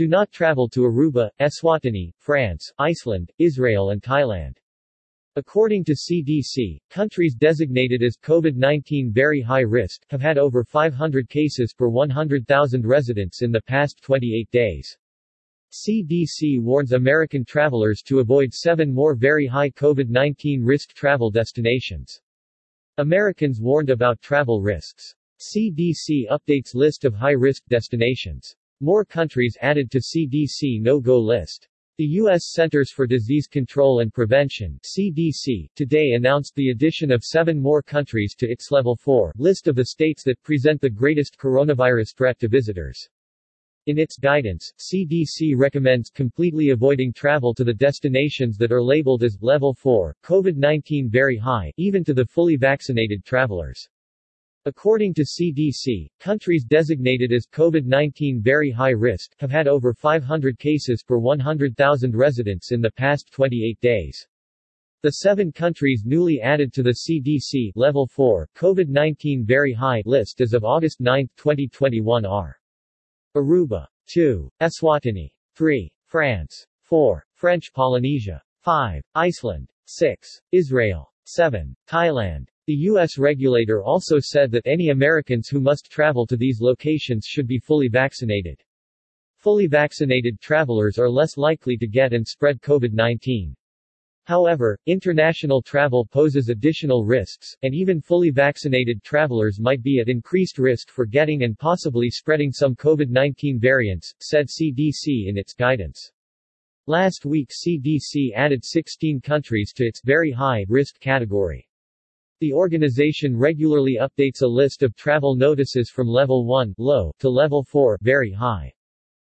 Do not travel to Aruba, Eswatini, France, Iceland, Israel and Thailand. According to CDC, countries designated as COVID-19 very high risk have had over 500 cases per 100,000 residents in the past 28 days. CDC warns American travelers to avoid seven more very high COVID-19 risk travel destinations. Americans warned about travel risks. CDC updates list of high-risk destinations. More countries added to CDC no-go list. The U.S. Centers for Disease Control and Prevention CDC, today announced the addition of seven more countries to its Level 4 list of the states that present the greatest coronavirus threat to visitors. In its guidance, CDC recommends completely avoiding travel to the destinations that are labeled as Level 4, COVID-19 very high, even to the fully vaccinated travelers. According to CDC, countries designated as COVID-19 very high risk have had over 500 cases per 100,000 residents in the past 28 days. The seven countries newly added to the CDC Level 4 COVID-19 very high list as of August 9, 2021 are Aruba 2. Eswatini 3. France 4. French Polynesia 5. Iceland 6. Israel 7. Thailand The U.S. regulator also said that any Americans who must travel to these locations should be fully vaccinated. Fully vaccinated travelers are less likely to get and spread COVID-19. However, international travel poses additional risks, and even fully vaccinated travelers might be at increased risk for getting and possibly spreading some COVID-19 variants, said CDC in its guidance. Last week CDC added 16 countries to its very high risk category. The organization regularly updates a list of travel notices from level 1 low to level 4 very high.